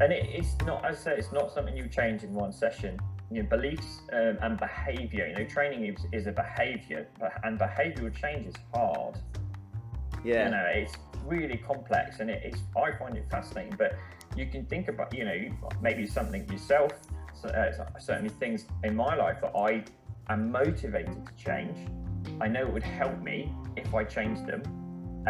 and it, it's not, as I say, it's not something you change in one session. You know, beliefs um, and behavior. You know, training is, is a behavior, and behavioral change is hard. Yeah. You know, it's really complex, and it, it's I find it fascinating. But you can think about, you know, maybe something yourself. So, uh, certainly, things in my life that I am motivated to change. I know it would help me if I changed them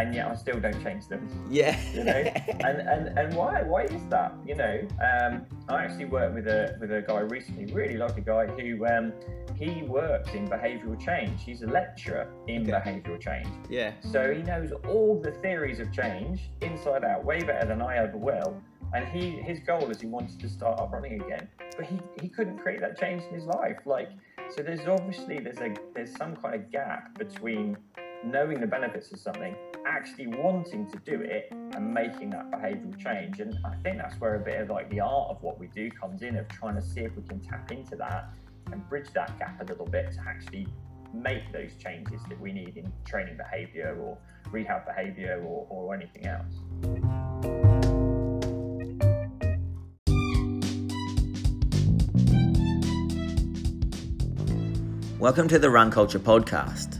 and yet I still don't change them. Yeah. You know, and, and and why why is that? You know, um, I actually worked with a with a guy recently, really lovely guy who um, he works in behavioural change. He's a lecturer in okay. behavioural change. Yeah. So he knows all the theories of change inside out, way better than I ever will. And he his goal is he wants to start up running again, but he, he couldn't create that change in his life. Like so, there's obviously there's a there's some kind of gap between knowing the benefits of something actually wanting to do it and making that behavioral change. And I think that's where a bit of like the art of what we do comes in of trying to see if we can tap into that and bridge that gap a little bit to actually make those changes that we need in training behavior or rehab behavior or, or anything else. Welcome to the Run Culture Podcast.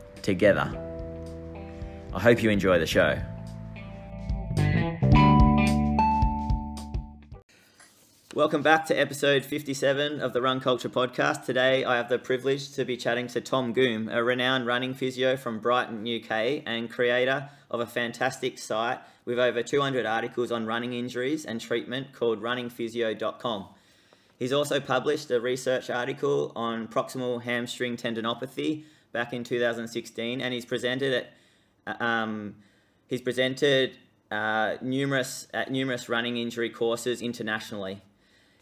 together. I hope you enjoy the show. Welcome back to episode 57 of the Run Culture Podcast. Today I have the privilege to be chatting to Tom Goom, a renowned running physio from Brighton, UK, and creator of a fantastic site with over 200 articles on running injuries and treatment called runningphysio.com. He's also published a research article on proximal hamstring tendinopathy back in 2016, and he's presented at um, he's presented uh, numerous at numerous running injury courses internationally.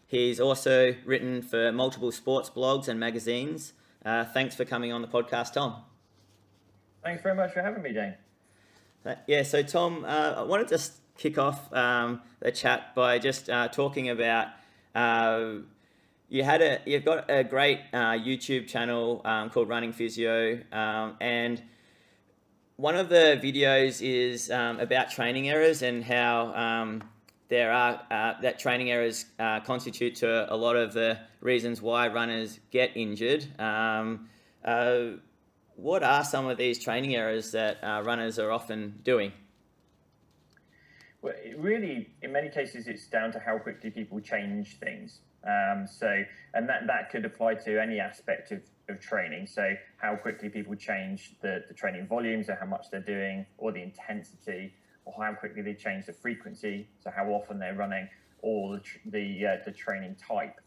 He's also written for multiple sports blogs and magazines. Uh, thanks for coming on the podcast, Tom. Thanks very much for having me, Dane. Uh, yeah, so Tom, uh, I wanted to kick off um, the chat by just uh, talking about uh, you had a you've got a great YouTube channel um, called Running Physio, um, and one of the videos is um, about training errors and how um, there are uh, that training errors uh, constitute to a lot of the reasons why runners get injured. Um, uh, what are some of these training errors that uh, runners are often doing? Well, really, in many cases, it's down to how quickly people change things. Um, so, and that, that could apply to any aspect of, of training. So, how quickly people change the, the training volumes, or how much they're doing, or the intensity, or how quickly they change the frequency, so how often they're running, or the, the, uh, the training type.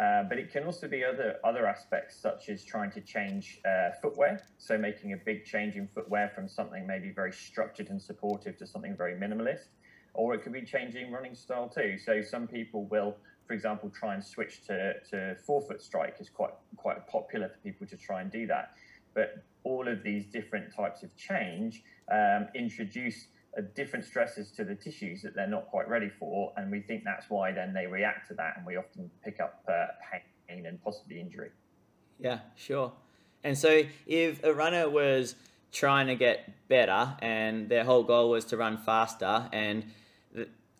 Uh, but it can also be other other aspects, such as trying to change uh, footwear. So making a big change in footwear from something maybe very structured and supportive to something very minimalist, or it could be changing running style too. So some people will for example, try and switch to, to forefoot strike is quite quite popular for people to try and do that. But all of these different types of change um, introduce uh, different stresses to the tissues that they're not quite ready for, and we think that's why then they react to that, and we often pick up uh, pain and possibly injury. Yeah, sure. And so, if a runner was trying to get better and their whole goal was to run faster and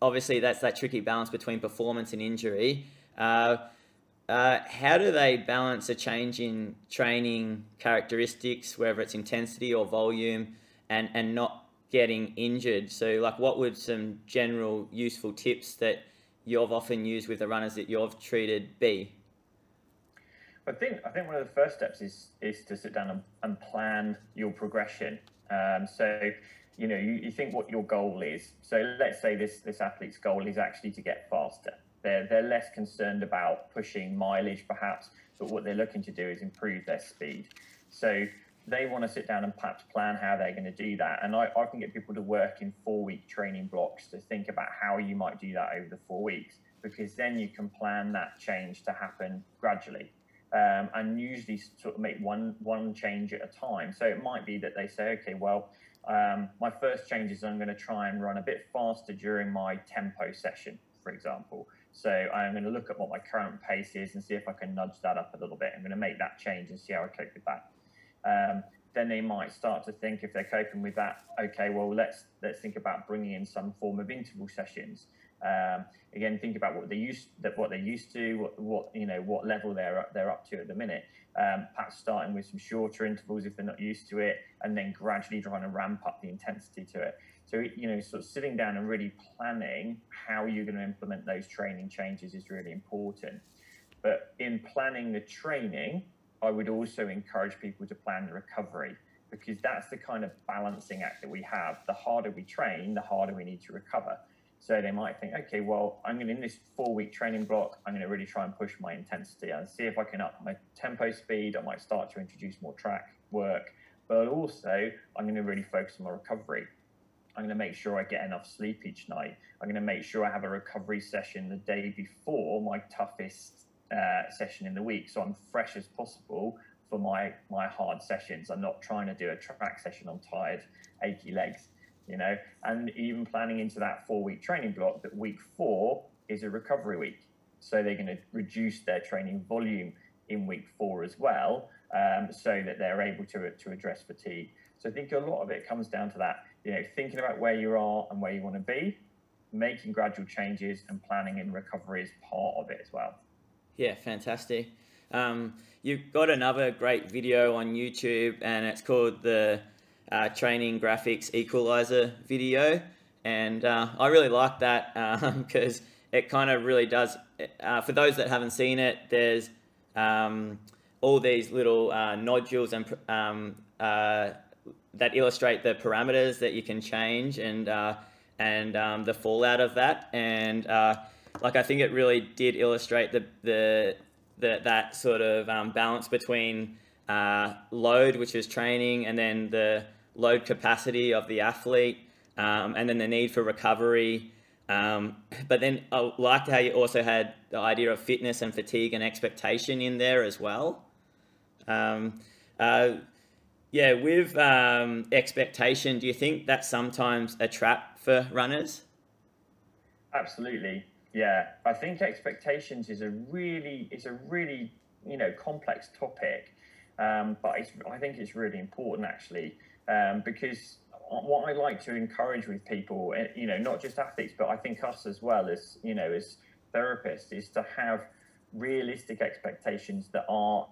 obviously that's that tricky balance between performance and injury. Uh, uh, how do they balance a change in training characteristics, whether it's intensity or volume, and, and not getting injured? So, like, what would some general useful tips that you've often used with the runners that you've treated be? I think I think one of the first steps is is to sit down and, and plan your progression. Um, so you know, you, you think what your goal is. So let's say this this athlete's goal is actually to get faster. They're they're less concerned about pushing mileage perhaps, but what they're looking to do is improve their speed. So they want to sit down and perhaps plan how they're going to do that. And I, I can get people to work in four week training blocks to think about how you might do that over the four weeks. because then you can plan that change to happen gradually. Um, and usually sort of make one one change at a time. So it might be that they say, okay, well, um, my first change is I'm going to try and run a bit faster during my tempo session, for example. So I'm going to look at what my current pace is and see if I can nudge that up a little bit. I'm going to make that change and see how I cope with that. Um, then they might start to think if they're coping with that, okay, well let's let's think about bringing in some form of interval sessions. Um, again, think about what they used what they're used to, what, what you know what level they're they're up to at the minute. Um, perhaps starting with some shorter intervals if they're not used to it, and then gradually trying to ramp up the intensity to it. So you know, sort of sitting down and really planning how you're going to implement those training changes is really important. But in planning the training, I would also encourage people to plan the recovery because that's the kind of balancing act that we have. The harder we train, the harder we need to recover. So they might think, okay, well, I'm going to, in this four week training block, I'm going to really try and push my intensity and see if I can up my tempo speed. I might start to introduce more track work, but also I'm going to really focus on my recovery. I'm going to make sure I get enough sleep each night. I'm going to make sure I have a recovery session the day before my toughest uh, session in the week, so I'm fresh as possible for my my hard sessions. I'm not trying to do a track session on tired, achy legs you know, and even planning into that four week training block that week four is a recovery week. So they're going to reduce their training volume in week four as well, um, so that they're able to, to address fatigue. So I think a lot of it comes down to that, you know, thinking about where you are and where you want to be, making gradual changes and planning in recovery is part of it as well. Yeah, fantastic. Um, you've got another great video on YouTube, and it's called the uh, training graphics equalizer video. And uh, I really like that because um, it kind of really does. Uh, for those that haven't seen it, there's um, all these little uh, nodules and um, uh, that illustrate the parameters that you can change and uh, and um, the fallout of that. And like I think it really did illustrate the the, the that sort of um, balance between uh, load, which is training, and then the load capacity of the athlete, um, and then the need for recovery. Um, but then I liked how you also had the idea of fitness and fatigue and expectation in there as well. Um, uh, yeah, with um, expectation, do you think that's sometimes a trap for runners? Absolutely, yeah. I think expectations is a really is a really you know complex topic, um, but I think it's really important actually um, because what I like to encourage with people, eh, you know, not just athletes, but I think us as well as you know, as therapists, is to have realistic expectations that are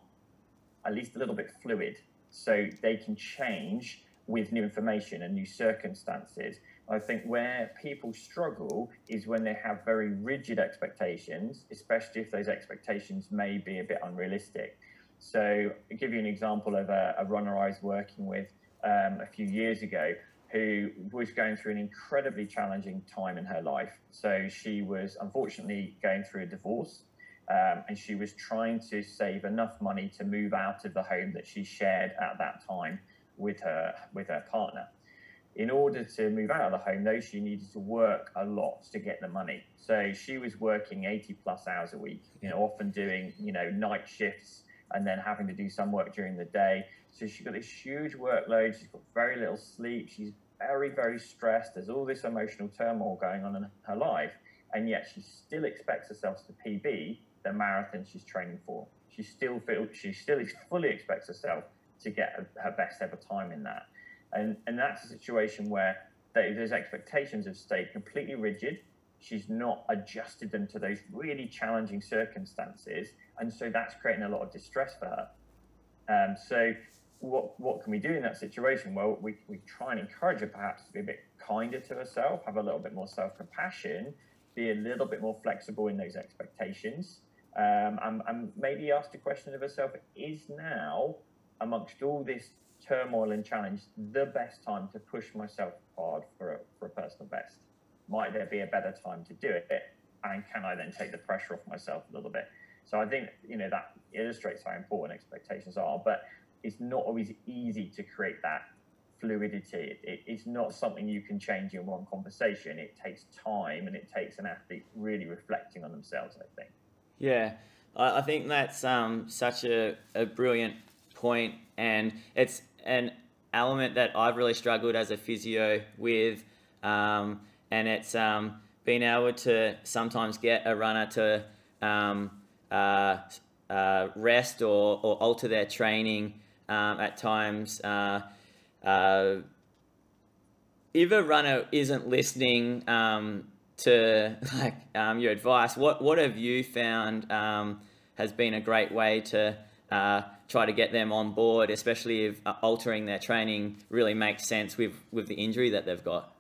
at least a little bit fluid, so they can change with new information and new circumstances. I think where people struggle is when they have very rigid expectations, especially if those expectations may be a bit unrealistic. So, I'll give you an example of a, a runner I was working with um, a few years ago who was going through an incredibly challenging time in her life. So she was unfortunately going through a divorce. Um, and she was trying to save enough money to move out of the home that she shared at that time with her with her partner. In order to move out of the home, though, she needed to work a lot to get the money. So she was working 80 plus hours a week, you know, often doing, you know, night shifts and then having to do some work during the day. So she's got this huge workload. She's got very little sleep. She's very, very stressed. There's all this emotional turmoil going on in her life. And yet she still expects herself to PB the marathon she's training for. She still feels, she still fully expects herself to get her best ever time in that. And, and that's a situation where those expectations have stayed completely rigid. She's not adjusted them to those really challenging circumstances. And so that's creating a lot of distress for her. Um, so what what can we do in that situation? Well, we, we try and encourage her perhaps to be a bit kinder to herself, have a little bit more self compassion, be a little bit more flexible in those expectations, um, and, and maybe ask the question of herself: Is now, amongst all this turmoil and challenge, the best time to push myself hard for a, for a personal best? Might there be a better time to do it? And can I then take the pressure off myself a little bit? So I think you know that illustrates how important expectations are, but it's not always easy to create that fluidity. It, it's not something you can change in one conversation. It takes time and it takes an athlete really reflecting on themselves, I think. Yeah, I, I think that's um, such a, a brilliant point, and it's an element that I've really struggled as a physio with, um, and it's um, being able to sometimes get a runner to um, uh, uh, rest or, or alter their training um, at times. Uh, uh, if a runner isn't listening um, to like um, your advice, what what have you found um, has been a great way to uh, try to get them on board, especially if uh, altering their training really makes sense with with the injury that they've got?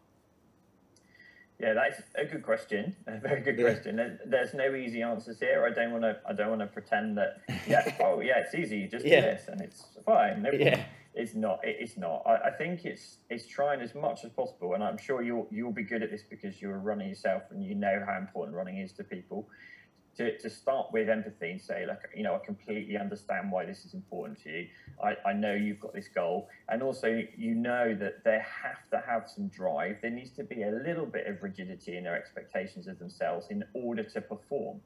Yeah, that's a good question. A very good question. There's no easy answers here. I don't want to. I don't want to pretend that. Yeah. oh, yeah. It's easy. You just yeah. do this, and it's fine. No yeah. It's not. It's not. I, I, think it's it's trying as much as possible, and I'm sure you'll you'll be good at this because you're running yourself and you know how important running is to people to, to start with empathy and say, look, you know, I completely understand why this is important to you. I, I know you've got this goal. And also, you know that they have to have some drive. There needs to be a little bit of rigidity in their expectations of themselves in order to perform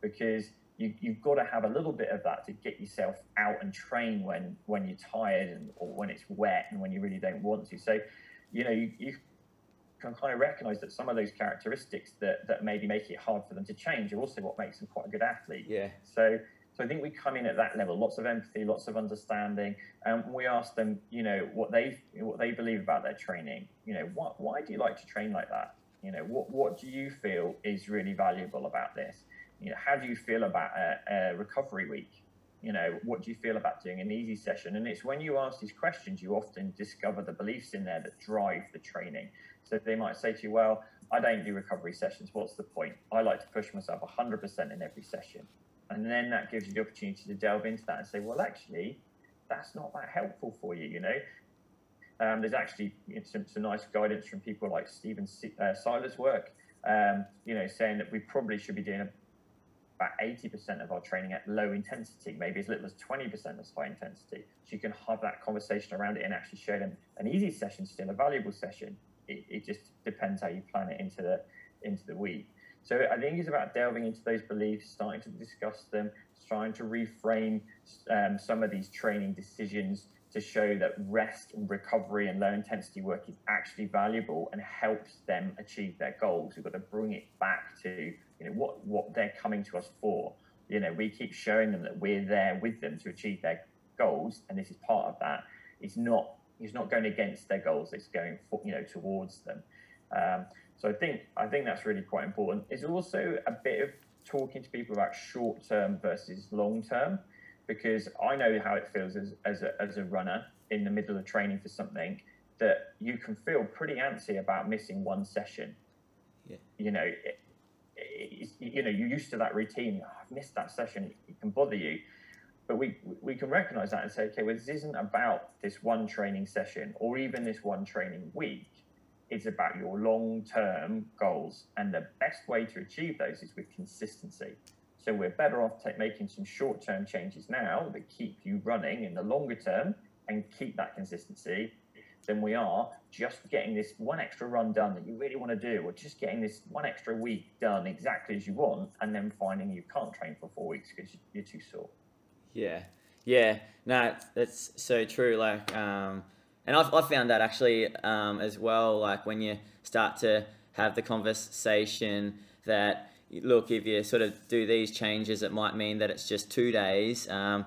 because you, you've got to have a little bit of that to get yourself out and train when, when you're tired and, or when it's wet and when you really don't want to. So, you know, you, you can kind of recognize that some of those characteristics that, that maybe make it hard for them to change are also what makes them quite a good athlete. Yeah. So so I think we come in at that level, lots of empathy, lots of understanding, and we ask them, you know, what they what they believe about their training. You know, what why do you like to train like that? You know, what what do you feel is really valuable about this? You know, how do you feel about a, a recovery week? You know, what do you feel about doing an easy session? And it's when you ask these questions, you often discover the beliefs in there that drive the training. So they might say to you, well, I don't do recovery sessions. What's the point? I like to push myself 100% in every session. And then that gives you the opportunity to delve into that and say, well, actually, that's not that helpful for you, you know? Um, there's actually some, some, nice guidance from people like Stephen uh, Seiler's work, um, you know, saying that we probably should be doing about 80% of our training at low intensity, maybe as little as 20% as high intensity. So you can have that conversation around it and actually show them an easy session, still a valuable session it, it just depends how you plan it into the into the week. So I think it's about delving into those beliefs, starting to discuss them, trying to reframe um, some of these training decisions to show that rest and recovery and low intensity work is actually valuable and helps them achieve their goals. We've got to bring it back to you know what what they're coming to us for. You know, we keep showing them that we're there with them to achieve their goals, and this is part of that. It's not it's not going against their goals; it's going for, you know towards them. Um, so I think I think that's really quite important. It's also a bit of talking to people about short term versus long term, because I know how it feels as as a, as a runner in the middle of training for something that you can feel pretty antsy about missing one session. Yeah. You know, it, you know, you're used to that routine. Oh, I've missed that session. It can bother you but we we can recognize that and say, okay, well, this isn't about this one training session or even this one training week. It's about your long-term goals, and the best way to achieve those is with consistency. So we're better off making some short-term changes now that keep you running in the longer term and keep that consistency than we are just getting this one extra run done that you really want to do, or just getting this one extra week done exactly as you want, and then finding you can't train for four weeks because you're too sore. Yeah, yeah, no, that's so true. Like, um, and I've, I've found that actually um, as well. Like when you start to have the conversation that look, if you sort of do these changes, it might mean that it's just two days. Um,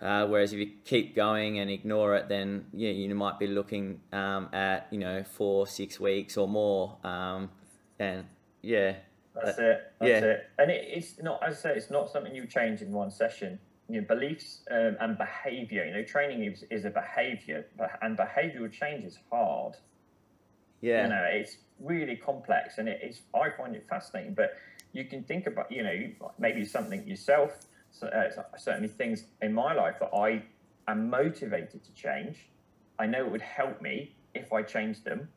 uh, whereas if you keep going and ignore it, then yeah, you might be looking um, at you know four, six weeks or more. Um, and yeah, that's it. That's yeah. it. And it, it's not, as I say, it's not something you change in one session you know, beliefs um, and behavior. You know, training is, is a behavior, and behavioral change is hard. Yeah. You know, it's really complex, and it is. I find it fascinating. But you can think about, you know, maybe something yourself. So, uh, certainly, things in my life that I am motivated to change. I know it would help me if I changed them,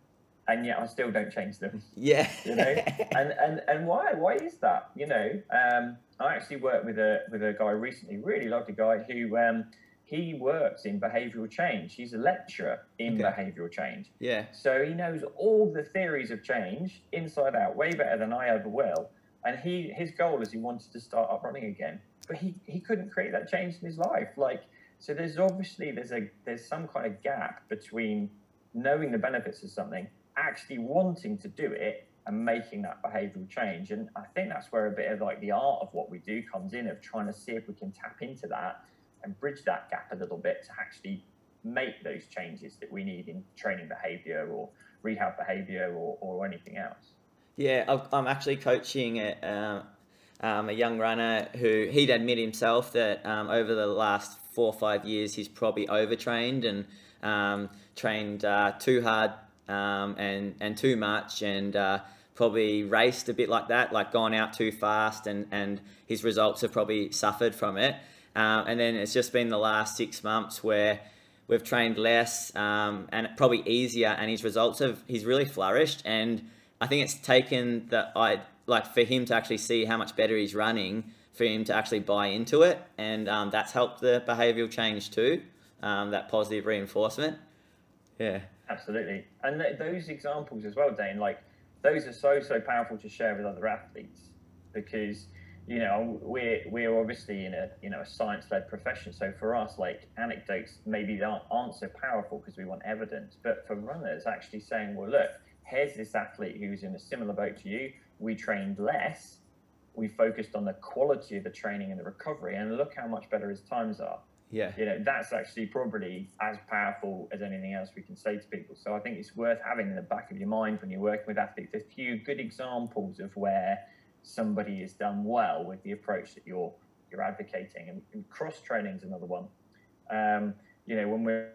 and yet I still don't change them. Yeah. You know, and and and why? Why is that? You know, um, I actually worked with a with a guy recently, really lovely guy who um, he works in behavioral change. He's a lecturer in Okay. behavioral change. Yeah. So he knows all the theories of change inside out, way better than I ever will. And he his goal is he wanted to start up running again, but he, he couldn't create that change in his life. Like so, there's obviously there's a there's some kind of gap between knowing the benefits of something, actually wanting to do it, and making that behavioural change. And I think that's where a bit of like the art of what we do comes in of trying to see if we can tap into that and bridge that gap a little bit to actually make those changes that we need in training behavior or rehab behavior or, or anything else. Yeah, I've- I'm actually coaching a, um, a young runner who he'd admit himself that um, over the last four or five years he's probably overtrained and um, trained uh, too hard um, and and too much and uh, probably raced a bit like that, like gone out too fast and and his results have probably suffered from it. Um, and then it's just been the last six months where we've trained less um, and probably easier, and his results have he's really flourished. And I think it's taken that I like for him to actually see how much better he's running, for him to actually buy into it, and um, that's helped the behavioural change too. Um, that positive reinforcement. Yeah. Absolutely. And th- those examples as well, Dane, like those are so, so powerful to share with other athletes because, you know, we're, we're obviously in a, you know, a science led profession. So for us, like anecdotes maybe aren't, aren't so powerful because we want evidence. But for runners, actually saying, well, look, here's this athlete who's in a similar boat to you. We trained less. We focused on the quality of the training and the recovery, and look how much better his times are Yeah. you know that's actually probably as powerful as anything else we can say to people so i think it's worth having in the back of your mind when you're working with athletes a few good examples of where somebody has done well with the approach that you're you're advocating and, and cross training is another one um, you know when we're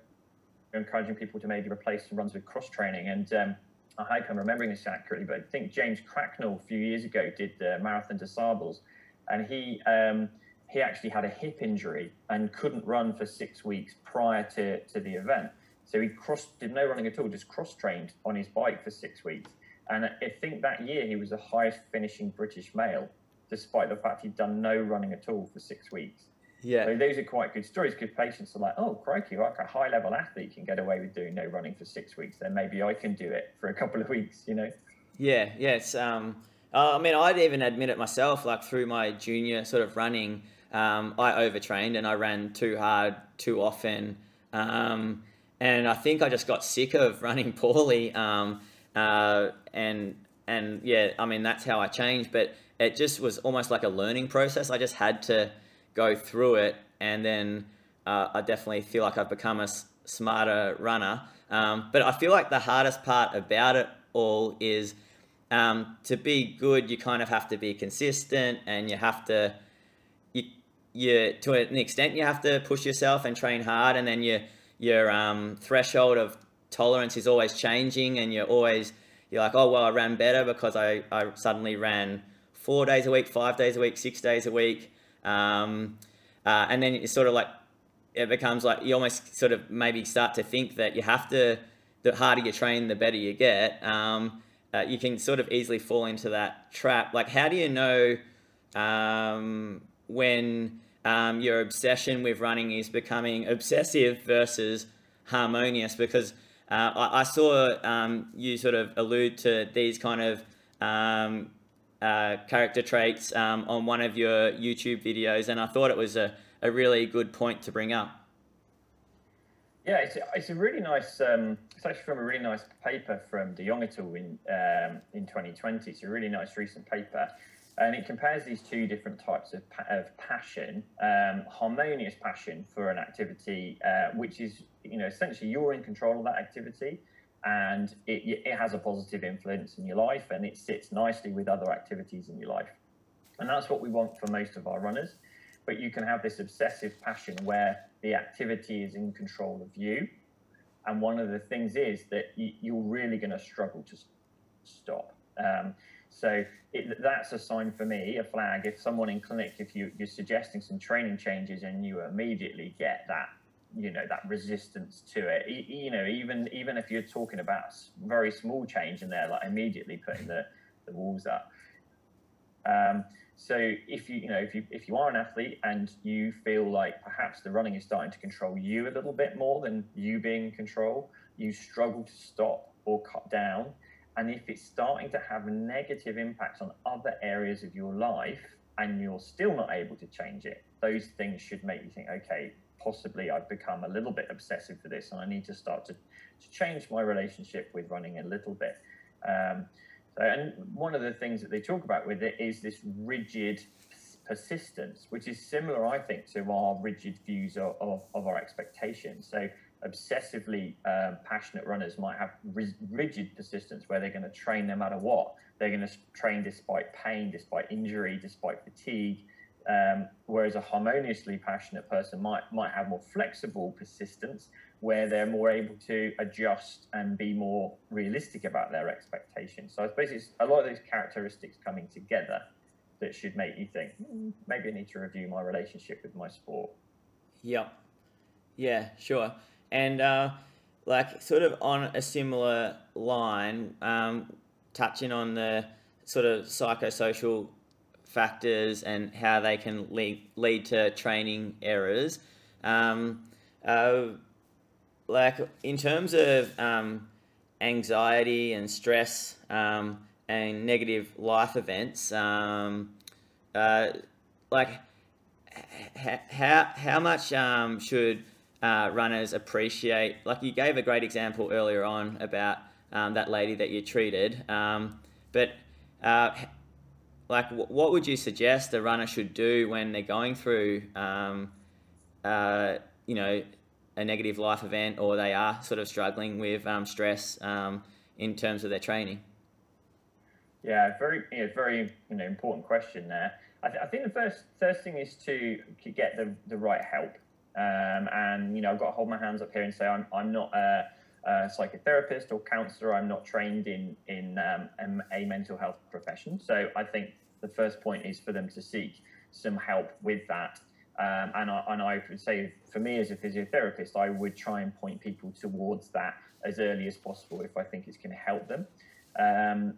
encouraging people to maybe replace some runs with cross training and um, I hope I'm remembering this accurately, but I think James Cracknell a few years ago did the Marathon des Sables, and he um, he actually had a hip injury and couldn't run for six weeks prior to, to the event. So he cross did no running at all, just cross trained on his bike for six weeks. And I think that year he was the highest finishing British male, despite the fact he'd done no running at all for six weeks. Yeah. So those are quite good stories because patients are like, oh, crikey, like a high level athlete can get away with doing no running for six weeks, then maybe I can do it for a couple of weeks, you know? Yeah, yeah. It's um, I mean, I'd even admit it myself. Like through my junior sort of running, um, I overtrained and I ran too hard too often. Um, and I think I just got sick of running poorly. Um, uh, and and yeah, I mean that's how I changed. But it just was almost like a learning process. I just had to go through it, and then uh, I definitely feel like I've become a s- smarter runner. Um, but I feel like the hardest part about it all is um, to be good. You kind of have to be consistent, and you have to you you to an extent you have to push yourself and train hard, and then your your um, threshold of tolerance is always changing, and you're always you're like, oh well, I ran better because I, I suddenly ran four days a week, five days a week, six days a week, um, uh, and then it's sort of like it becomes like you almost sort of maybe start to think that you have to the harder you train, the better you get. Um, uh, you can sort of easily fall into that trap. Like, how do you know um, when um, your obsession with running is becoming obsessive versus harmonious? Because uh, I, I saw um, you sort of allude to these kind of um, uh, character traits um, on one of your YouTube videos, and I thought it was a, a really good point to bring up. Yeah, it's a, it's a really nice. Um, it's actually from a really nice paper from De Jong et al. in um, in 2020. It's a really nice recent paper, and it compares these two different types of, of passion. Um, harmonious passion for an activity, uh, which is you know essentially you're in control of that activity, and it it has a positive influence in your life, and it sits nicely with other activities in your life, and that's what we want for most of our runners. But you can have this obsessive passion where the activity is in control of you. And one of the things is that you, you're really going to struggle to stop. Um, so it, that's a sign for me, a flag. If someone in clinic, if you, you're suggesting some training changes and you immediately get that, you know, that resistance to it, e- you know, even even if you're talking about s- very small change in there, like immediately putting the, the walls up, Um, so if you you know if you if you are an athlete and you feel like perhaps the running is starting to control you a little bit more than you being in control, you struggle to stop or cut down, and if it's starting to have a negative impact on other areas of your life and you're still not able to change it, those things should make you think, okay, possibly I've become a little bit obsessive for this and I need to start to, to change my relationship with running a little bit. Um, so, and one of the things that they talk about with it is this rigid persistence, which is similar, I think, to our rigid views of, of, of our expectations. So, obsessively um, passionate runners might have rigid persistence where they're going to train no matter what. They're going to train despite pain, despite injury, despite fatigue. Um, whereas a harmoniously passionate person might might have more flexible persistence, where they're more able to adjust and be more realistic about their expectations. So it's a lot of these characteristics coming together that should make you think hmm, maybe I need to review my relationship with my sport. Yep. Yeah, sure. And uh, like sort of on a similar line, um, touching on the sort of psychosocial factors and how they can lead, lead to training errors. Um, uh, like in terms of um, anxiety and stress um, and negative life events, um, uh, like how how much um, should uh, runners appreciate? Like you gave a great example earlier on about um, that lady that you treated, but uh, like what would you suggest a runner should do when they're going through, uh, you know, a negative life event or they are sort of struggling with um, stress um, in terms of their training? Yeah, very, know, very you know, important question there. I, th- I, think the first first thing is to, get the, the right help. Um, and you know, I've got to hold my hands up here and say I'm, I'm not a, psychotherapist or counselor. I'm not trained in in um, a mental health profession. So I think the first point is for them to seek some help with that. Um, and, I, and I would say, for me as a physiotherapist, I would try and point people towards that as early as possible if I think it's going to help them. Um,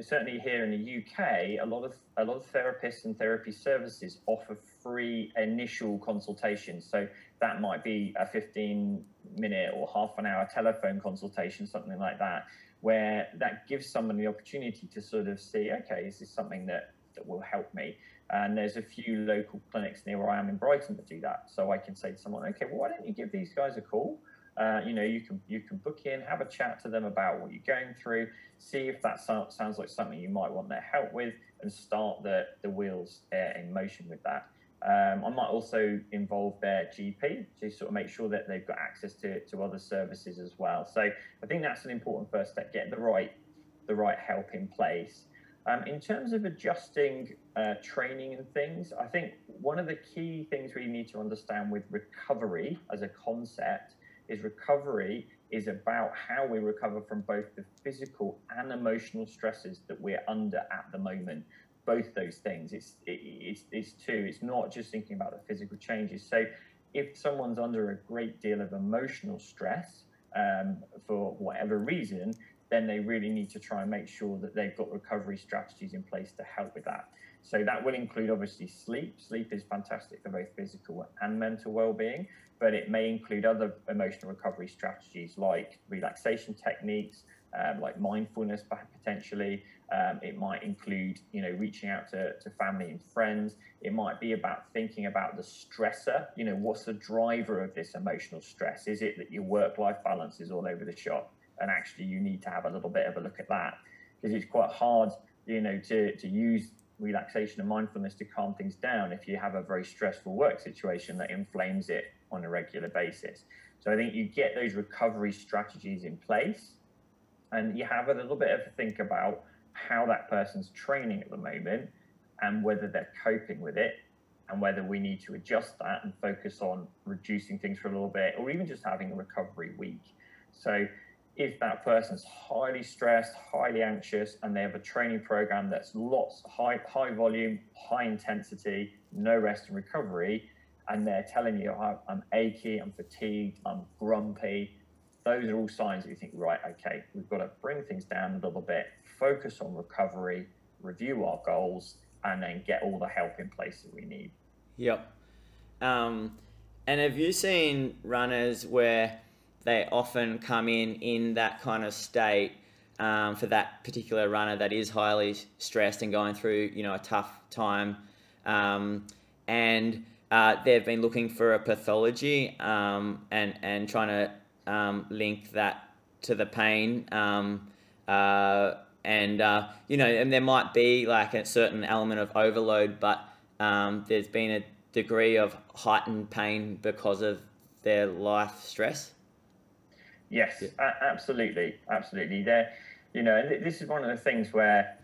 certainly here in the UK, a lot of a lot of therapists and therapy services offer free initial consultations. So that might be a 15 minute or half an hour telephone consultation, something like that, where that gives someone the opportunity to sort of see, okay, is this something that, that will help me? And there's a few local clinics near where I am in Brighton that do that. So I can say to someone, okay, well, why don't you give these guys a call? Uh, you know, you can you can book in, have a chat to them about what you're going through, see if that so- sounds like something you might want their help with, and start the the wheels uh, in motion with that. Um, I might also involve their GP to sort of make sure that they've got access to, to other services as well. So I think that's an important first step: get the right the right help in place. Um, in terms of adjusting uh, training and things, I think one of the key things we need to understand with recovery as a concept is recovery is about how we recover from both the physical and emotional stresses that we're under at the moment. Both those things. It's it, it's it's two. It's not just thinking about the physical changes. So if someone's under a great deal of emotional stress um, for whatever reason, then they really need to try and make sure that they've got recovery strategies in place to help with that. So that will include obviously sleep. Sleep is fantastic for both physical and mental well-being, but it may include other emotional recovery strategies like relaxation techniques, um, like mindfulness potentially. Um, it might include, you know, reaching out to, to family and friends. It might be about thinking about the stressor. You know, what's the driver of this emotional stress? Is it that your work-life balance is all over the shop? and actually you need to have a little bit of a look at that because it's quite hard you know to, to use relaxation and mindfulness to calm things down if you have a very stressful work situation that inflames it on a regular basis so i think you get those recovery strategies in place and you have a little bit of a think about how that person's training at the moment and whether they're coping with it and whether we need to adjust that and focus on reducing things for a little bit or even just having a recovery week. So if that person's highly stressed, highly anxious, and they have a training program that's lots high high volume, high intensity, no rest and recovery, and they're telling you oh, I'm achy, I'm fatigued, I'm grumpy, those are all signs that you think, right, okay, we've got to bring things down a little bit, focus on recovery, review our goals, and then get all the help in place that we need. Yep. Um, and have you seen runners where they often come in in that kind of state um, for that particular runner that is highly stressed and going through, you know, a tough time, um, and uh, they've been looking for a pathology um, and and trying to um, link that to the pain. Um, uh, and uh, you know, and there might be like a certain element of overload, but um, there's been a degree of heightened pain because of their life stress. Yes, yeah. a- absolutely, absolutely. There, you know, this is one of the things where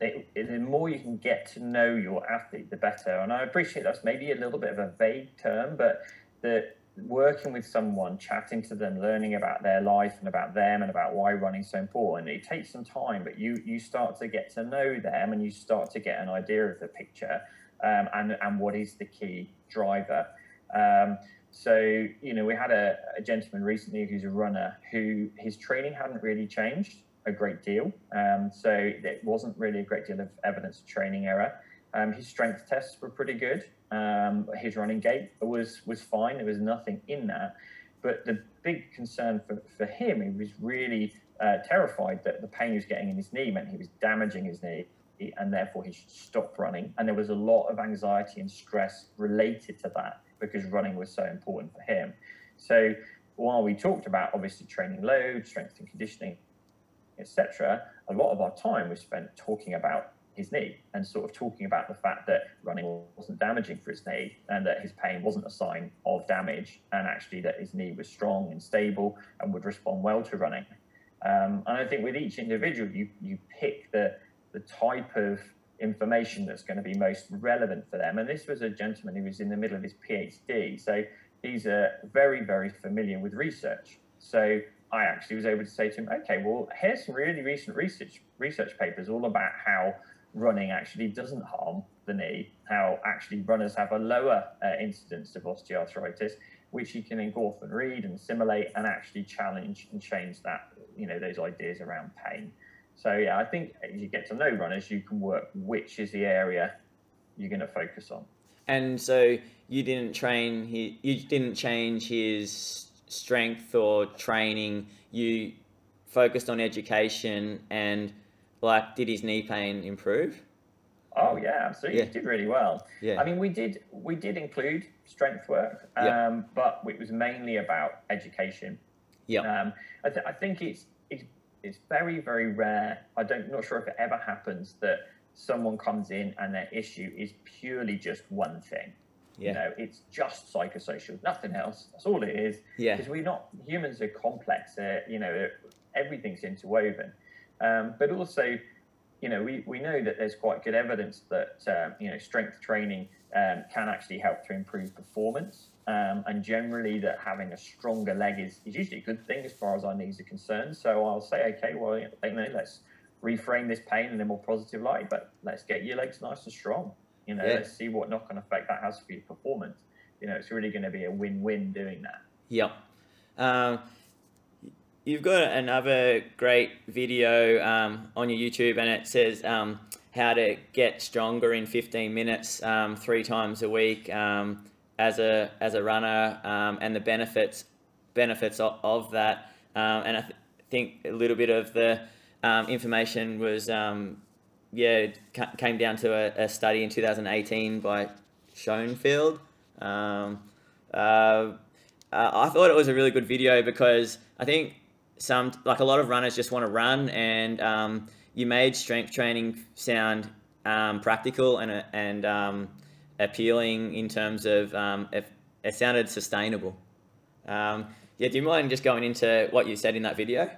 it, it, the more you can get to know your athlete, the better. And I appreciate that's maybe a little bit of a vague term, but the working with someone, chatting to them, learning about their life and about them and about why running is so important. It takes some time, but you you start to get to know them and you start to get an idea of the picture um, and and what is the key driver. Um, so you know, we had a, a, gentleman recently who's a runner who his training hadn't really changed a great deal. Um, so it wasn't really a great deal of evidence of training error. Um, his strength tests were pretty good. Um, his running gait was was fine. There was nothing in that. But the big concern for, for him, he was really uh, terrified that the pain he was getting in his knee meant he was damaging his knee and therefore he should stop running. And there was a lot of anxiety and stress related to that because running was so important for him. So while we talked about obviously training load, strength and conditioning, etc., a lot of our time was spent talking about his knee and sort of talking about the fact that running wasn't damaging for his knee and that his pain wasn't a sign of damage and actually that his knee was strong and stable and would respond well to running. Um, and I think with each individual, you you pick the the type of information that's going to be most relevant for them. And this was a gentleman who was in the middle of his PhD, so he's uh, very very familiar with research. So I actually was able to say to him, okay, well, here's some really recent research research papers all about how running actually doesn't harm the knee, how actually runners have a lower uh, incidence of osteoarthritis, which you can engulf and read and simulate and actually challenge and change that, you know, those ideas around pain. So yeah, I think as you get to know runners, you can work which is the area you're going to focus on. And so you didn't train, he, you didn't change his strength or training. You focused on education and like, did his knee pain improve? Oh yeah, absolutely. Yeah. He did really well. Yeah. I mean, we did we did include strength work, um, yeah. but it was mainly about education. Yeah. Um, I, th- I think it's it's it's very very rare. I don't not sure if it ever happens that someone comes in and their issue is purely just one thing. Yeah. You know, it's just psychosocial, nothing else. That's all it is. Yeah. Because we're not humans are complex. Uh, you know, everything's interwoven. Um, but also, you know, we, we know that there's quite good evidence that, um, you know, strength training um, can actually help to improve performance. Um, and generally, that having a stronger leg is, is usually a good thing as far as our knees are concerned. So I'll say, okay, well, you know, let's reframe this pain in a more positive light, but let's get your legs nice and strong. You know, yeah. let's see what knock on effect that has for your performance. You know, it's really going to be a win win doing that. Yep. Um, You've got another great video um, on your YouTube, and it says um, how to get stronger in 15 minutes, um, three times a week, um, as a as a runner, um, and the benefits benefits of, of that. Um, and I th- think a little bit of the information was, yeah, came down to a, a, study in 2018 by Schoenfeld. Uh, uh, I thought it was a really good video because I think some like a lot of runners just want to run, and um, you made strength training sound um, practical and and um, appealing in terms of um, it, it sounded sustainable. Um, yeah, do you mind just going into what you said in that video?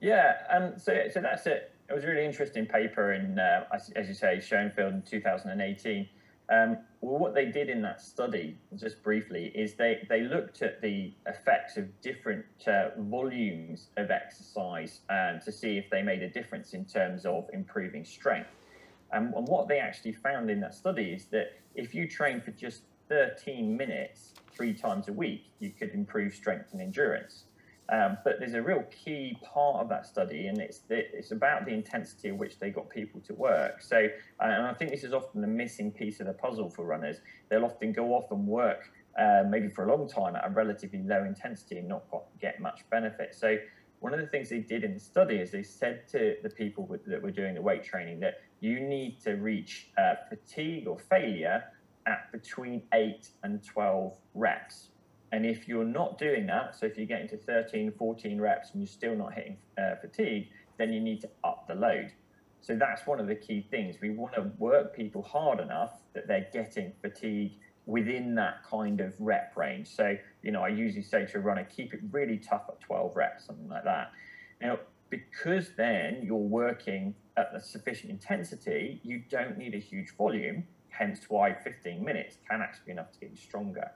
Yeah, um, so so that's it. It was a really interesting paper in, uh, as you say, Schoenfeld in 2018. Um, well, what they did in that study, just briefly, is they, they looked at the effects of different uh, volumes of exercise um, to see if they made a difference in terms of improving strength. Um, and what they actually found in that study is that if you train for just 13 minutes three times a week, you could improve strength and endurance. Um, but there's a real key part of that study, and it's the, it's about the intensity at which they got people to work. So, and I think this is often the missing piece of the puzzle for runners. They'll often go off and work uh, maybe for a long time at a relatively low intensity and not get much benefit. So, one of the things they did in the study is they said to the people with, that were doing the weight training that you need to reach uh, fatigue or failure at between 8 and 12 reps. And if you're not doing that, so if you're getting to 13, 14 reps and you're still not hitting uh, fatigue, then you need to up the load. So that's one of the key things. We want to work people hard enough that they're getting fatigue within that kind of rep range. So, you know, I usually say to a runner, keep it really tough at 12 reps, something like that. Now, because then you're working at a sufficient intensity, you don't need a huge volume, hence why 15 minutes can actually be enough to get you stronger.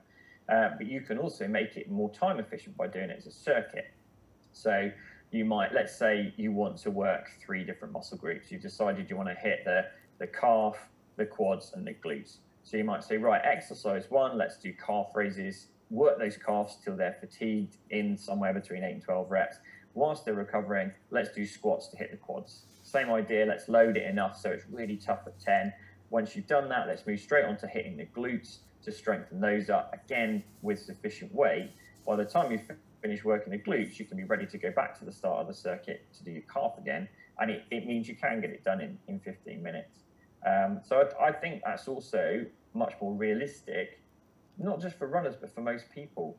Uh, but you can also make it more time efficient by doing it as a circuit. So you might, let's say you want to work three different muscle groups. You've decided you want to hit the, the calf, the quads, and the glutes. So you might say, right, exercise one, let's do calf raises, work those calves till they're fatigued in somewhere between 8 and 12 reps. Whilst they're recovering, let's do squats to hit the quads. Same idea, let's load it enough so it's really tough at 10. Once you've done that, let's move straight on to hitting the glutes to strengthen those up again with sufficient weight. By the time you finish working the glutes, you can be ready to go back to the start of the circuit to do your calf again. And it, it means you can get it done in, in 15 minutes. Um, so I, I, think that's also much more realistic, not just for runners, but for most people.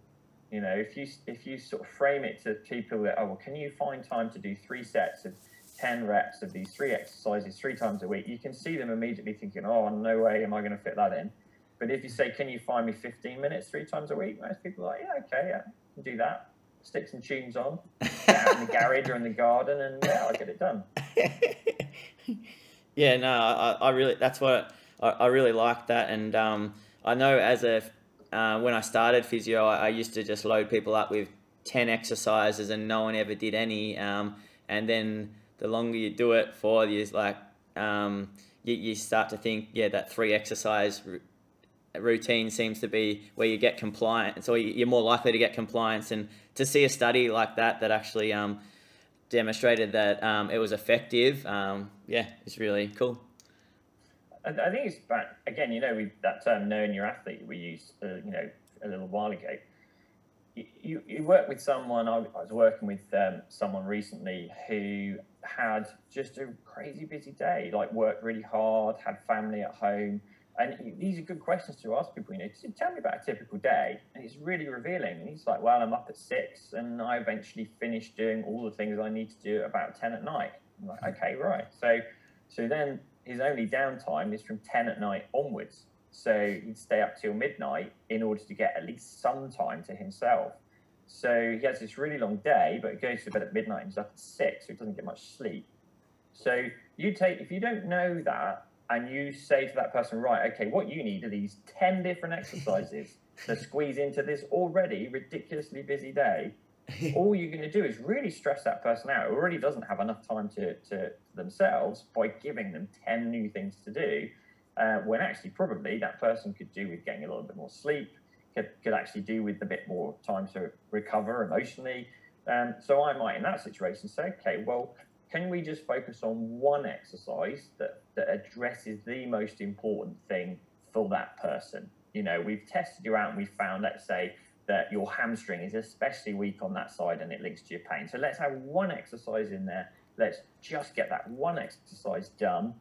You know, if you if you sort of frame it to people that, oh, well, can you find time to do three sets of 10 reps of these three exercises three times a week, you can see them immediately thinking, oh, no way am I going to fit that in. But if you say, can you find me 15 minutes three times a week? Most people are like, yeah, okay, yeah, can do that. Stick some tunes on, out in the garage or in the garden, and yeah, I'll get it done. Yeah, no, I, I really that's what I, I really like that, and um, I know as a uh, when I started physio, I, I, used to just load people up with ten exercises, and no one ever did any. Um, and then the longer you do it for, you like um, you, you start to think, yeah, that three exercise routine seems to be where you get compliance, or you're more likely to get compliance. And to see a study like that that actually um, demonstrated that um, it was effective. Um, yeah, it's really cool. I think it's about again, you know, we, that term "knowing your athlete" we used, uh, you know, a little while ago. You, you, work with someone. I, was working with um, someone recently who had just a crazy busy day, like worked really hard, had family at home, and these are good questions to ask people. You know, tell me about a typical day, and it's really revealing. And he's like, "Well, I'm up at six, and I eventually finish doing all the things I need to do about ten at night." I'm like, hmm. "Okay, right." So, so then his only downtime is from ten at night onwards. So he'd stay up till midnight in order to get at least some time to himself. So he has this really long day, but he goes to bed at midnight and he's up at six, so he doesn't get much sleep. So you take if you don't know that and you say to that person, right, okay, what you need are these 10 different exercises to squeeze into this already ridiculously busy day. All you're going to do is really stress that person out who already doesn't have enough time to, to themselves by giving them 10 new things to do. Uh, when actually, probably that person could do with getting a little bit more sleep, could, could actually do with a bit more time to recover emotionally. Um, so I might, in that situation, say, okay, well, can we just focus on one exercise that, that addresses the most important thing for that person? You know, we've tested you out and we found, let's say, that your hamstring is especially weak on that side and it links to your pain. So let's have one exercise in there. Let's just get that one exercise done.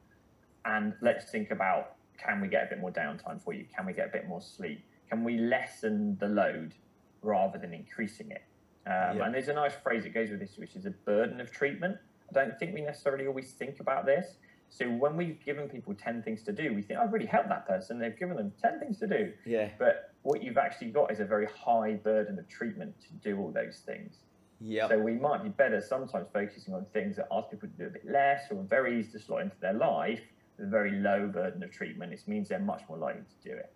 And let's think about can we get a bit more downtime for you? Can we get a bit more sleep? Can we lessen the load rather than increasing it? Um, yeah. And there's a nice phrase that goes with this, which is a burden of treatment. I don't think we necessarily always think about this. So when we've given people 10 things to do, we think, I've really helped that person. They've given them 10 things to do. Yeah. But what you've actually got is a very high burden of treatment to do all those things. Yeah. So we might be better sometimes focusing on things that ask people to do a bit less or very easy to slot into their life with a very low burden of treatment. It means they're much more likely to do it.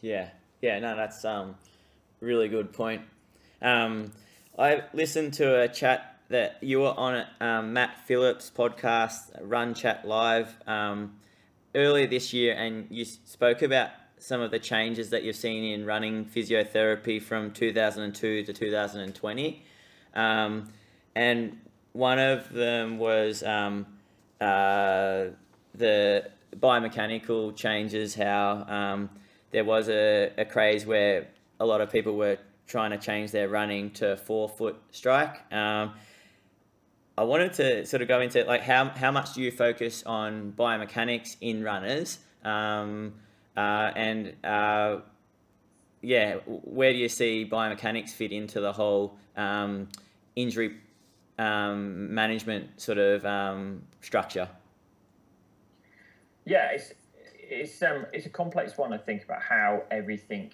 Yeah. Yeah, no, that's um really good point. Um, I listened to a chat that you were on um, Matt Phillips' podcast, Run Chat Live, um, earlier this year, and you spoke about some of the changes that you've seen in running physiotherapy from 2002 to 2020. Um, and one of them was um, uh, the biomechanical changes, how um, there was a, a craze where a lot of people were trying to change their running to forefoot strike. Um, I wanted to sort of go into like how, how much do you focus on biomechanics in runners, um, uh, and uh, yeah, where do you see biomechanics fit into the whole um, injury um, management sort of um, structure? Yeah, it's it's um it's a complex one. I think about how everything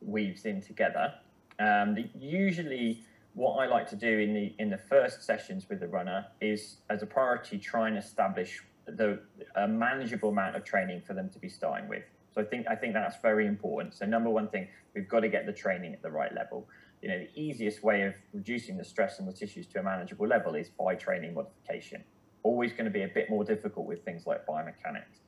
weaves in together. Um, usually, what I like to do in the in the first sessions with the runner is, as a priority, try and establish the a manageable amount of training for them to be starting with. So I think I think that's very important. So number one thing, we've got to get the training at the right level. You know, the easiest way of reducing the stress on the tissues to a manageable level is by training modification. Always going to be a bit more difficult with things like biomechanics.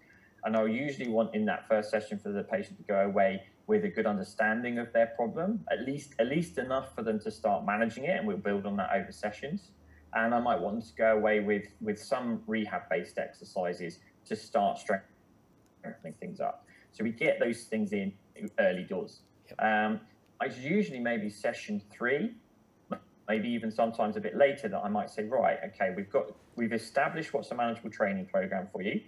And I'll usually want in that first session for the patient to go away with a good understanding of their problem, at least at least enough for them to start managing it, and we'll build on that over sessions. And I might want them to go away with with some rehab-based exercises to start strengthening things up. So we get those things in early doors. Um, it's usually maybe session three, maybe even sometimes a bit later that I might say, right, okay, we've got we've established what's a manageable training program for you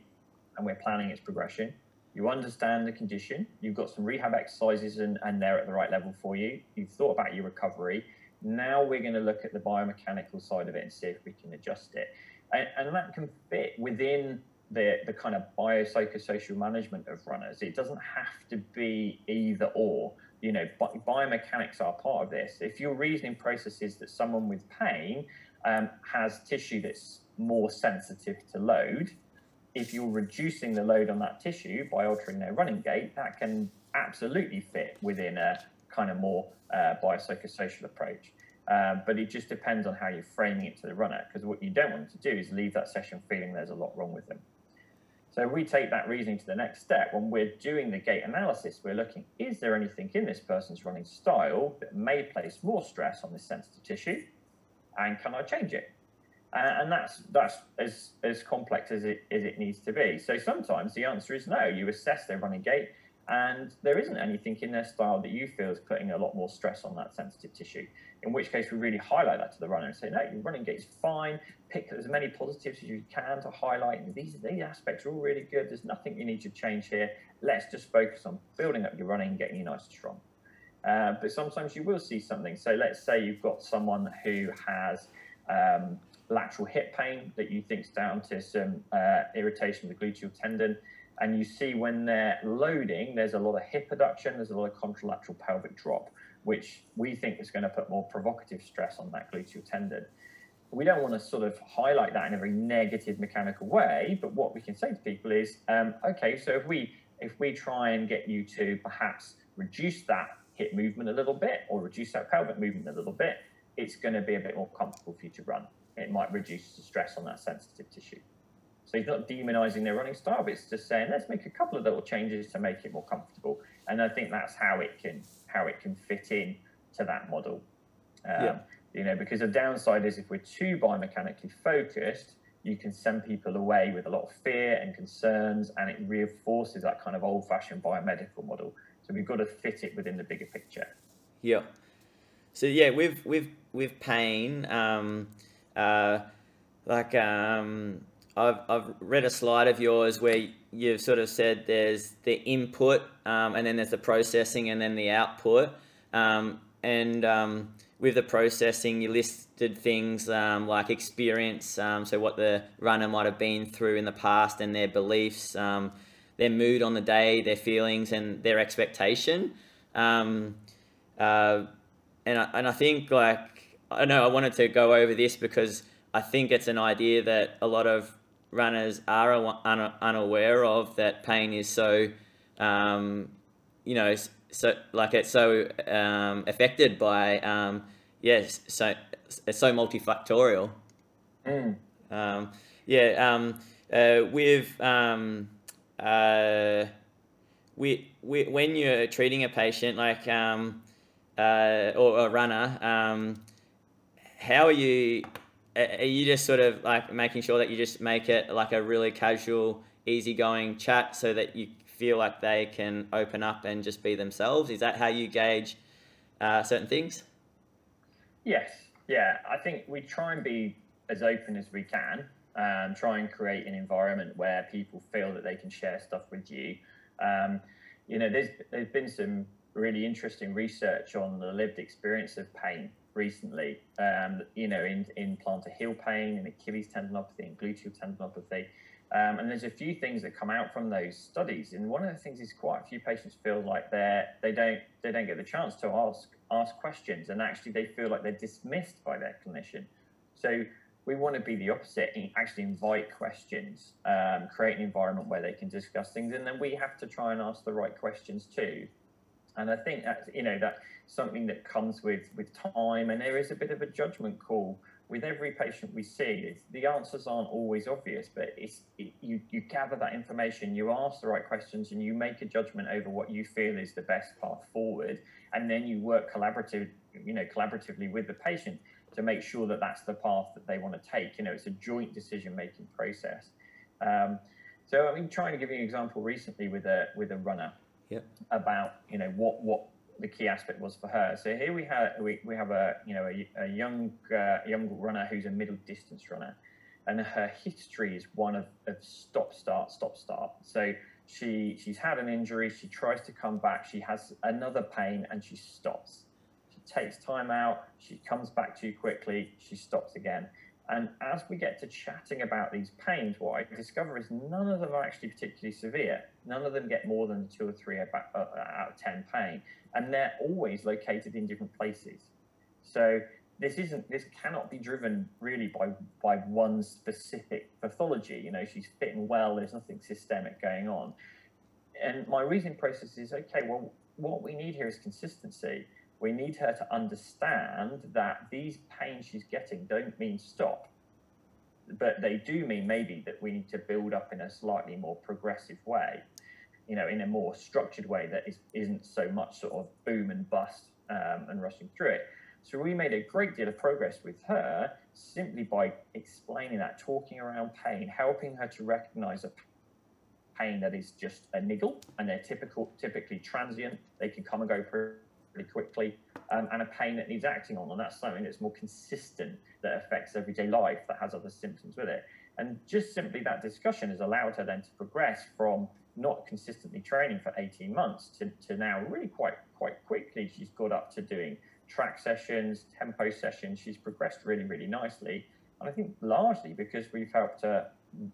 and we're planning its progression. You understand the condition. You've got some rehab exercises and, and they're at the right level for you. You've thought about your recovery. Now we're going to look at the biomechanical side of it and see if we can adjust it. And, and that can fit within the, the kind of biopsychosocial management of runners. It doesn't have to be either or. You know, bi- biomechanics are part of this. If your reasoning process is that someone with pain um, has tissue that's more sensitive to load, if you're reducing the load on that tissue by altering their running gait, that can absolutely fit within a kind of more uh, biopsychosocial approach. Uh, but it just depends on how you're framing it to the runner, because what you don't want to do is leave that session feeling there's a lot wrong with them. So we take that reasoning to the next step. When we're doing the gait analysis, we're looking, is there anything in this person's running style that may place more stress on this sensitive tissue? And can I change it? And that's that's as as complex as it as it needs to be. So sometimes the answer is no. You assess their running gait, and there isn't anything in their style that you feel is putting a lot more stress on that sensitive tissue. In which case, we really highlight that to the runner and say, no, your running gait is fine. Pick as many positives as you can to highlight. And these these aspects are all really good. There's nothing you need to change here. Let's just focus on building up your running and getting you nice and strong. Uh, but sometimes you will see something. So let's say you've got someone who has um, lateral hip pain that you think is down to some uh, irritation of the gluteal tendon. And you see when they're loading, there's a lot of hip adduction, there's a lot of contralateral pelvic drop, which we think is going to put more provocative stress on that gluteal tendon. We don't want to sort of highlight that in a very negative mechanical way, but what we can say to people is, um, okay, so if we if we try and get you to perhaps reduce that hip movement a little bit or reduce that pelvic movement a little bit, it's going to be a bit more comfortable for you to run it might reduce the stress on that sensitive tissue. So he's not demonizing their running style, but it's just saying let's make a couple of little changes to make it more comfortable. And I think that's how it can how it can fit in to that model. Um, yeah. You know, because the downside is if we're too biomechanically focused, you can send people away with a lot of fear and concerns, and it reinforces that kind of old-fashioned biomedical model. So we've got to fit it within the bigger picture. Yeah. So yeah, with with with pain. Um, uh, like um, I've, I've read a slide of yours where you've sort of said there's the input um, and then there's the processing and then the output. Um, and um, with the processing, you listed things um, like experience, um, so what the runner might have been through in the past and their beliefs, um, their mood on the day, their feelings, and their expectation. Um, uh, and I, and I think like I know I wanted to go over this because I think it's an idea that a lot of runners are unaware of that pain is so, um, you know, so like it's so um, affected by, um, yes, so it's so multifactorial. Mm. Um, yeah, um, uh, with um, uh, we, we, when you're treating a patient like um, uh, or a runner, um, how are you? Are you just sort of like making sure that you just make it like a really casual, easygoing chat so that you feel like they can open up and just be themselves? Is that how you gauge uh, certain things? Yes, yeah. I think we try and be as open as we can. Um, try and create an environment where people feel that they can share stuff with you. Um, you know, there's there's been some really interesting research on the lived experience of pain recently. Um, you know, in in plantar heel pain, in Achilles tendinopathy, and gluteal tendinopathy. Um, and there's a few things that come out from those studies. And one of the things is quite a few patients feel like they're they don't they don't get the chance to ask ask questions, and actually they feel like they're dismissed by their clinician. So we want to be the opposite and actually invite questions, um, create an environment where they can discuss things, and then we have to try and ask the right questions too. And I think that's you know that's something that comes with with time, and there is a bit of a judgment call with every patient we see. the answers aren't always obvious, but it's it, you you gather that information, you ask the right questions, and you make a judgment over what you feel is the best path forward, and then you work collaborative you know collaboratively with the patient to make sure that that's the path that they want to take. You know, it's a joint decision making process. Um, so I mean, trying to give you an example recently with a with a runner yep. about you know what what the key aspect was for her. So here we have we, we have a you know a, a young uh, young runner who's a middle distance runner, and her history is one of, of stop start stop start. So she she's had an injury, she tries to come back, she has another pain, and she stops. She takes time out, she comes back too quickly, she stops again. And as we get to chatting about these pains, what I discover is none of them are actually particularly severe. None of them get more than two or three uh, out of 10 pain. And they're always located in different places. So this isn't, this cannot be driven really by, by one specific pathology. You know, she's fitting well, there's nothing systemic going on. And my reasoning process is okay, well, what we need here is consistency we need her to understand that these pains she's getting don't mean stop, but they do mean maybe that we need to build up in a slightly more progressive way, you know, in a more structured way that is, isn't so much sort of boom and bust um, and rushing through it. So we made a great deal of progress with her simply by explaining that, talking around pain, helping her to recognize a pain that is just a niggle and they're typical, typically transient. They can come and go pretty quickly, um, and a pain that needs acting on. And that's something that's more consistent that affects everyday life that has other symptoms with it. And just simply that discussion has allowed her then to progress from not consistently training for 18 months to, to now really quite quite quickly she's got up to doing track sessions, tempo sessions. She's progressed really, really nicely. And I think largely because we've helped her,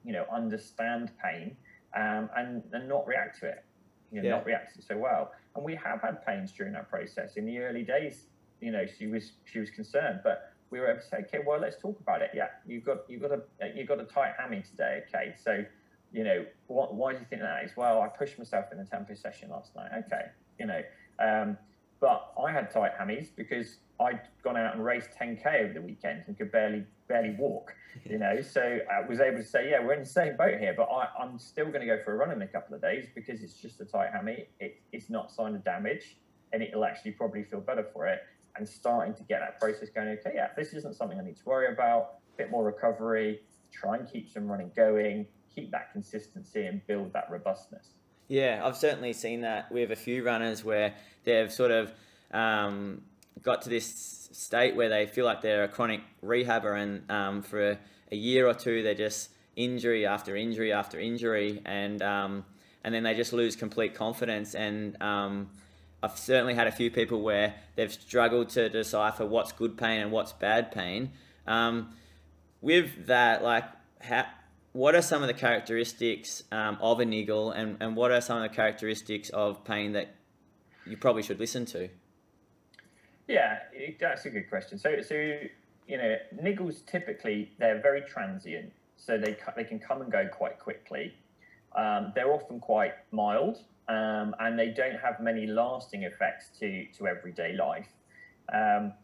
you know, understand pain um, and, and not react to it you know, yeah. not reacted so well. And we have had pains during that process. In the early days, you know, she was she was concerned, but we were able to say, okay, well, let's talk about it. Yeah, you've got you've got a you've got a tight hammy today. Okay, so you know, what, why do you think that is? Well, I pushed myself in the tempo session last night. Okay, you know, um, but I had tight hammies because I'd gone out and raced 10k over the weekend and could barely barely walk, you know. So I was able to say, yeah, we're in the same boat here, but I, am still going to go for a run in a couple of days because it's just a tight hammy. It, it's not sign of damage, and it'll actually probably feel better for it. And starting to get that process going. Okay, yeah, this isn't something I need to worry about. A bit more recovery. Try and keep some running going. Keep that consistency and build that robustness. Yeah, I've certainly seen that with a few runners where they've sort of um, got to this state where they feel like they're a chronic rehabber, and um, for a, a, year or two, they're just injury after injury after injury, and um, and then they just lose complete confidence. And um, I've certainly had a few people where they've struggled to decipher what's good pain and what's bad pain. Um, with that, like, how, what are some of the characteristics um, of a niggle, and, and what are some of the characteristics of pain that you probably should listen to? Yeah, that's a good question. So, so you know, niggles typically they're very transient, so they they can come and go quite quickly. Um, they're often quite mild, um, and they don't have many lasting effects to to everyday life. Um,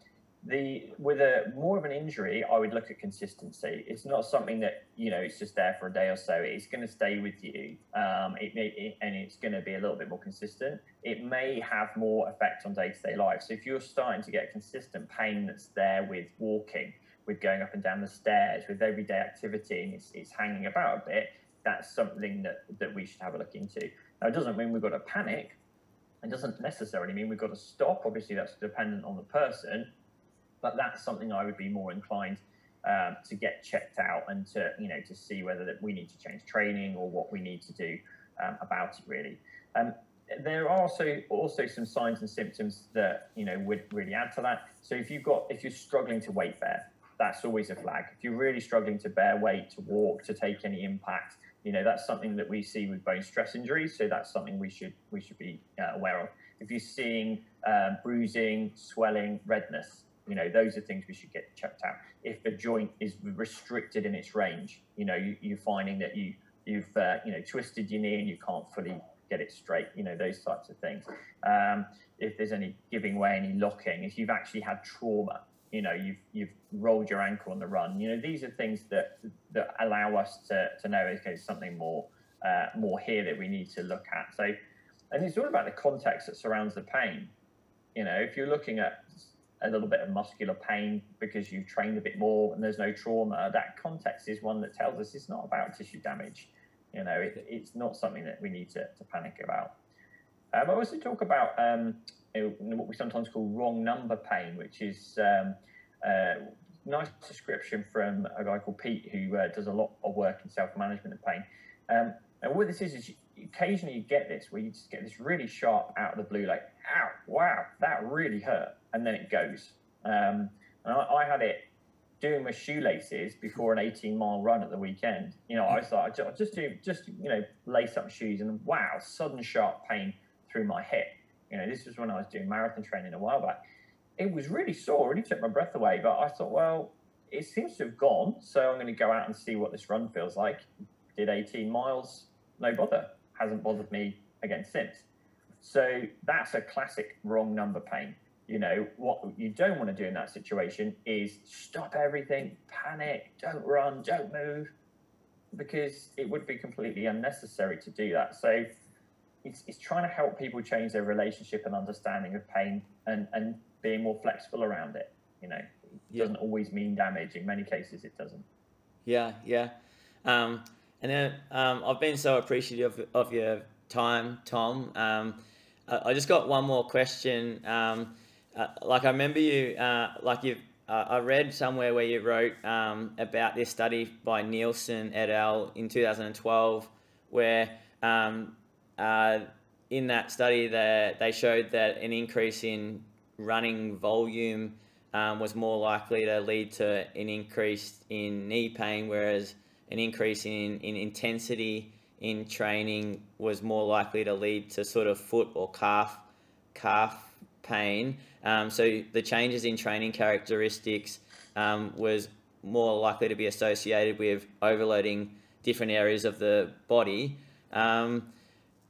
the with a more of an injury, I would look at consistency. It's not something that you know it's just there for a day or so. It's going to stay with you, um, it may, it, and it's going to be a little bit more consistent. It may have more effect on day to day life. So if you're starting to get consistent pain that's there with walking, with going up and down the stairs, with everyday activity, and it's, it's hanging about a bit, that's something that that we should have a look into. Now, it doesn't mean we've got to panic. It doesn't necessarily mean we've got to stop. Obviously, that's dependent on the person but that's something I would be more inclined um, to get checked out and to you know to see whether that we need to change training or what we need to do um, about it really. Um, there are also also some signs and symptoms that you know would really add to that. So if you've got if you're struggling to weight bear, that's always a flag. If you're really struggling to bear weight, to walk, to take any impact, you know that's something that we see with bone stress injuries. So that's something we should we should be uh, aware of. If you're seeing uh, bruising, swelling, redness, you know, those are things we should get checked out. If the joint is restricted in its range, you know, you, you're finding that you you've uh, you know twisted your knee and you can't fully get it straight. You know, those types of things. Um, if there's any giving way, any locking, if you've actually had trauma, you know, you've you've rolled your ankle on the run. You know, these are things that that allow us to to know okay, something more uh, more here that we need to look at. So, and it's all about the context that surrounds the pain. You know, if you're looking at a little bit of muscular pain because you've trained a bit more and there's no trauma, that context is one that tells us it's not about tissue damage. You know, it, it's not something that we need to, to panic about. Um, I also talk about um, what we sometimes call wrong number pain, which is um, a nice description from a guy called Pete who uh, does a lot of work in self-management of pain. Um, and what this is is occasionally you get this where you just get this really sharp out of the blue, like, ow, wow, that really hurt and then it goes. Um, and I, I, had it doing my shoelaces before an 18 mile run at the weekend. You know, I thought I'd just do, just, you know, lace up shoes and wow, sudden sharp pain through my hip. You know, this was when I was doing marathon training a while back. It was really sore, really took my breath away, but I thought, well, it seems to have gone. So I'm going to go out and see what this run feels like. Did 18 miles, no bother. Hasn't bothered me again since. So that's a classic wrong number pain you know, what you don't want to do in that situation is stop everything, panic, don't run, don't move, because it would be completely unnecessary to do that. So it's, it's trying to help people change their relationship and understanding of pain and, and being more flexible around it. You know, it yeah. doesn't always mean damage. In many cases, it doesn't. Yeah, yeah. Um, and then um, I've been so appreciative of, of your time, Tom. Um, I, I just got one more question. Um, uh, like I remember you, uh, like you, uh, I read somewhere where you wrote um, about this study by Nielsen et al. in 2012, where um, uh, in that study they, they showed that an increase in running volume um, was more likely to lead to an increase in knee pain, whereas an increase in, in intensity in training was more likely to lead to sort of foot or calf calf pain. Um, so the changes in training characteristics um, was more likely to be associated with overloading different areas of the body. Um,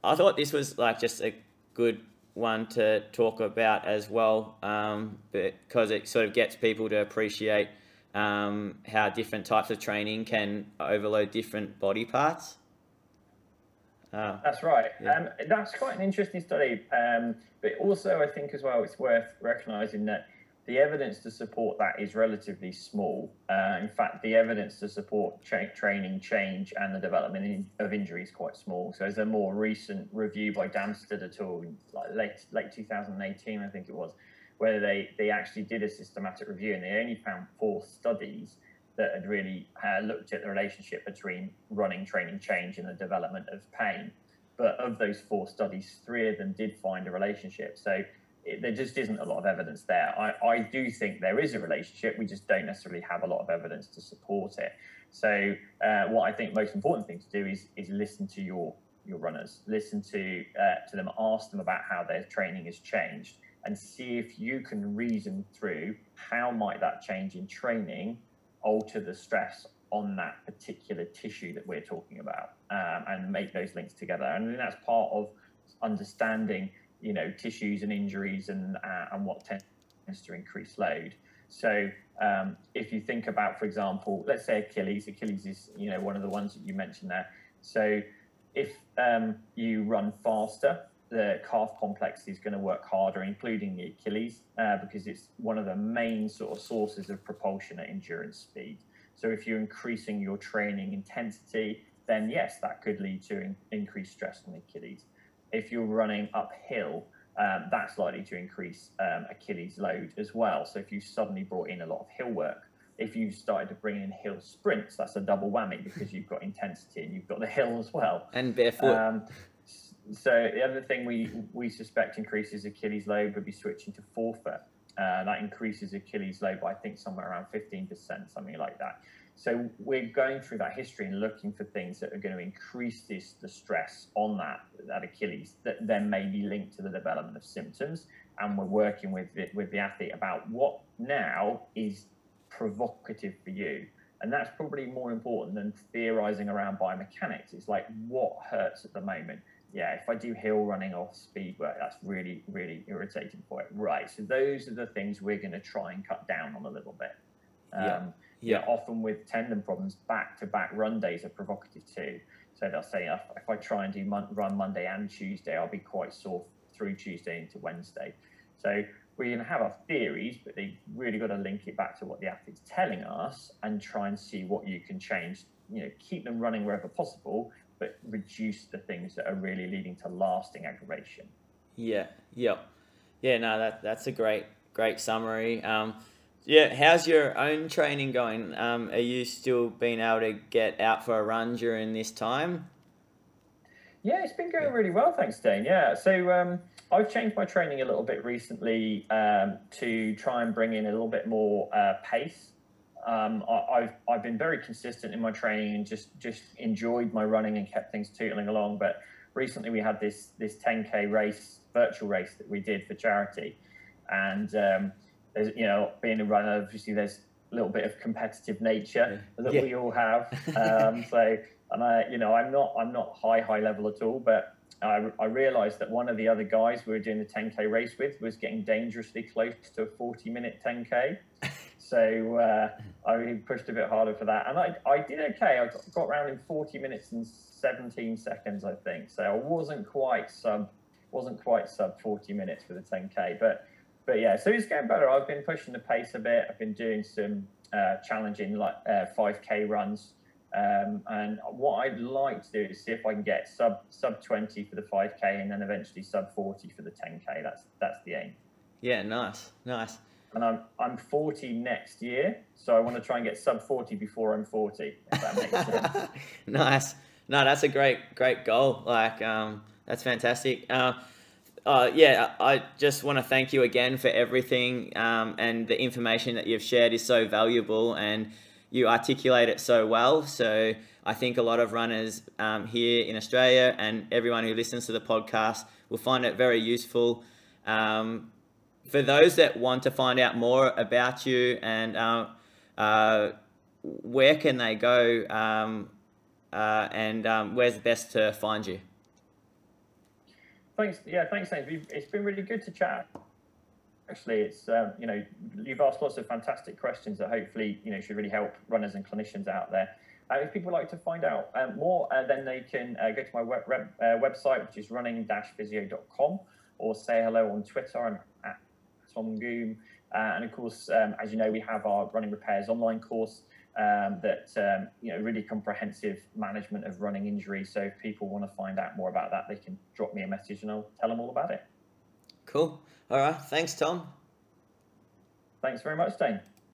I thought this was like just a good one to talk about as well um, because it sort of gets people to appreciate um, how different types of training can overload different body parts. Uh, that's right. Yeah. Um, that's quite an interesting study. Um, but also, I think as well, it's worth recognising that the evidence to support that is relatively small. Uh, in fact, the evidence to support tra- training change and the development in, of injury is quite small. So, there's a more recent review by Damsted et al. like late late 2018, I think it was, where they they actually did a systematic review and they only found four studies that had really uh, looked at the relationship between running, training, change, and the development of pain. But of those four studies, three of them did find a relationship. So it, there just isn't a lot of evidence there. I, I do think there is a relationship. We just don't necessarily have a lot of evidence to support it. So uh, what I think most important thing to do is is listen to your your runners, listen to uh, to them, ask them about how their training has changed, and see if you can reason through how might that change in training alter the stress on that particular tissue that we're talking about um, and make those links together. And that's part of understanding, you know, tissues and injuries and uh, and what tends to increase load. So um, if you think about, for example, let's say Achilles. Achilles is you know one of the ones that you mentioned there. So if um, you run faster, the calf complex is going to work harder, including the Achilles, uh, because it's one of the main sort of sources of propulsion at endurance speed. So if you're increasing your training intensity, then yes, that could lead to in, increased stress on the Achilles. If you're running uphill, um, that's likely to increase um, Achilles load as well. So if you suddenly brought in a lot of hill work, if you started to bring in hill sprints, that's a double whammy because you've got intensity and you've got the hill as well. And barefoot. Um, so the other thing we we suspect increases Achilles load would be switching to forefoot. Uh, that increases Achilles load by I think somewhere around 15%, something like that. So we're going through that history and looking for things that are going to increase this the stress on that that Achilles that then may be linked to the development of symptoms. And we're working with it, with the athlete about what now is provocative for you. And that's probably more important than theorizing around biomechanics. It's like what hurts at the moment. Yeah, if I do hill running or speed work, that's really, really irritating for it. Right. So those are the things we're going to try and cut down on a little bit. Um, yeah yeah, often with tendon problems, back to back run days are provocative too. So they'll say if, if I try and do mon- run Monday and Tuesday, I'll be quite sore through Tuesday into Wednesday. So we can have our theories, but they've really got to link it back to what the athlete's telling us and try and see what you can change. You know, keep them running wherever possible, but reduce the things that are really leading to lasting aggravation. Yeah, yeah, yeah. No, that that's a great great summary. Um, yeah, how's your own training going? Um, are you still being able to get out for a run during this time? Yeah, it's been going really well, thanks, Dane. Yeah, so um, I've changed my training a little bit recently um, to try and bring in a little bit more uh, pace. Um, I, have I've been very consistent in my training and just just enjoyed my running and kept things tootling along. But recently we had this this 10k race, virtual race that we did for charity, and um, there's you know being a runner obviously there's a little bit of competitive nature that yeah. we all have um, so and I you know I'm not I'm not high high level at all but I, I realized that one of the other guys we were doing the 10k race with was getting dangerously close to a 40 minute 10k so uh, I pushed a bit harder for that and I, I did okay I got, around in 40 minutes and 17 seconds I think so I wasn't quite sub wasn't quite sub 40 minutes for the 10k but but yeah, so it's getting better. I've been pushing the pace a bit. I've been doing some uh, challenging like uh, 5k runs. Um, and what I'd like to do is see if I can get sub sub 20 for the 5k and then eventually sub 40 for the 10k. That's that's the aim. Yeah, nice, nice. And I'm I'm 40 next year, so I want to try and get sub 40 before I'm 40. If that makes sense. nice. No, that's a great great goal. Like um, that's fantastic. Uh, uh, yeah, I just want to thank you again for everything, um, and the information that you've shared is so valuable, and you articulate it so well. So I think a lot of runners um, here in Australia and everyone who listens to the podcast will find it very useful. Um, for those that want to find out more about you and uh, uh, where can they go, um, uh, and um, where's best to find you? Thanks. Yeah, thanks, James. It's been really good to chat. Actually, it's um, you know you've asked lots of fantastic questions that hopefully you know should really help runners and clinicians out there. Uh, if people like to find out um, more, uh, then they can uh, go to my web, web website, which is running-physio.com, or say hello on Twitter. I'm at Tom Goom. Uh, and of course, um, as you know, we have our running repairs online course um, that um, you know really comprehensive management of running injuries. So if people want to find out more about that, they can drop me a message and I'll tell them all about it. Cool. All right. Thanks, Tom. Thanks very much, Dane.